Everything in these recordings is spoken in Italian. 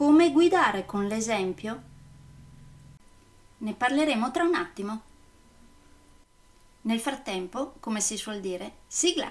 Come guidare con l'esempio? Ne parleremo tra un attimo. Nel frattempo, come si suol dire, sigla!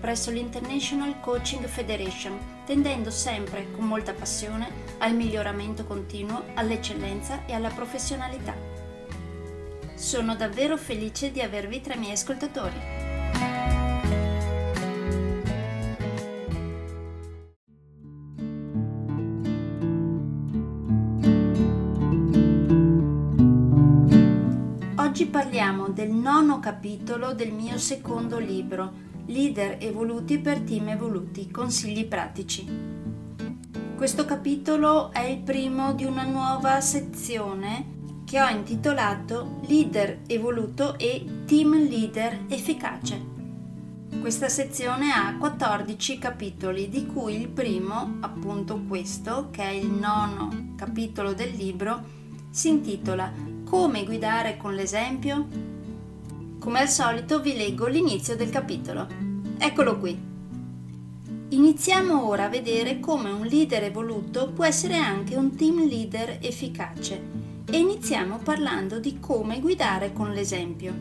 presso l'International Coaching Federation, tendendo sempre con molta passione al miglioramento continuo, all'eccellenza e alla professionalità. Sono davvero felice di avervi tra i miei ascoltatori. Oggi parliamo del nono capitolo del mio secondo libro, Leader evoluti per team evoluti, consigli pratici. Questo capitolo è il primo di una nuova sezione che ho intitolato Leader evoluto e Team Leader efficace. Questa sezione ha 14 capitoli, di cui il primo, appunto questo, che è il nono capitolo del libro, si intitola come guidare con l'esempio? Come al solito vi leggo l'inizio del capitolo. Eccolo qui. Iniziamo ora a vedere come un leader evoluto può essere anche un team leader efficace e iniziamo parlando di come guidare con l'esempio.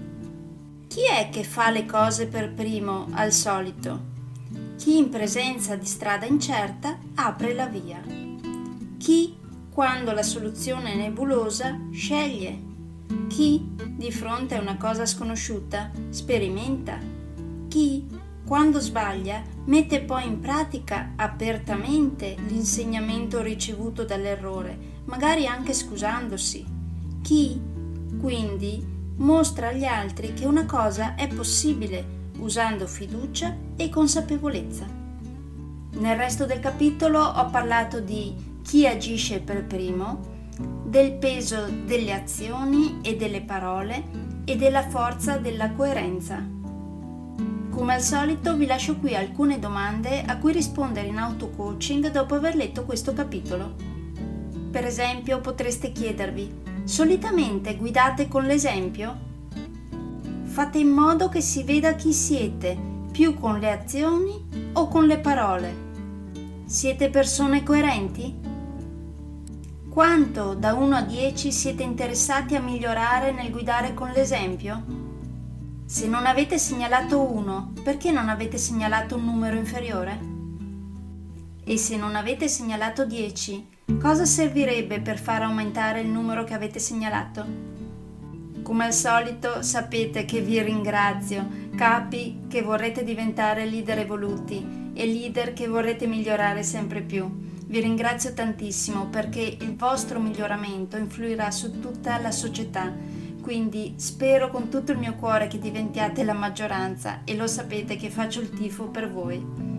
Chi è che fa le cose per primo al solito? Chi in presenza di strada incerta apre la via. Chi quando la soluzione è nebulosa, sceglie. Chi, di fronte a una cosa sconosciuta, sperimenta. Chi, quando sbaglia, mette poi in pratica apertamente l'insegnamento ricevuto dall'errore, magari anche scusandosi. Chi, quindi, mostra agli altri che una cosa è possibile usando fiducia e consapevolezza. Nel resto del capitolo ho parlato di chi agisce per primo, del peso delle azioni e delle parole e della forza della coerenza. Come al solito vi lascio qui alcune domande a cui rispondere in auto-coaching dopo aver letto questo capitolo. Per esempio potreste chiedervi, solitamente guidate con l'esempio? Fate in modo che si veda chi siete, più con le azioni o con le parole? Siete persone coerenti? Quanto da 1 a 10 siete interessati a migliorare nel guidare con l'esempio? Se non avete segnalato 1, perché non avete segnalato un numero inferiore? E se non avete segnalato 10, cosa servirebbe per far aumentare il numero che avete segnalato? Come al solito sapete che vi ringrazio, capi che vorrete diventare leader evoluti e leader che vorrete migliorare sempre più. Vi ringrazio tantissimo perché il vostro miglioramento influirà su tutta la società, quindi spero con tutto il mio cuore che diventiate la maggioranza e lo sapete che faccio il tifo per voi.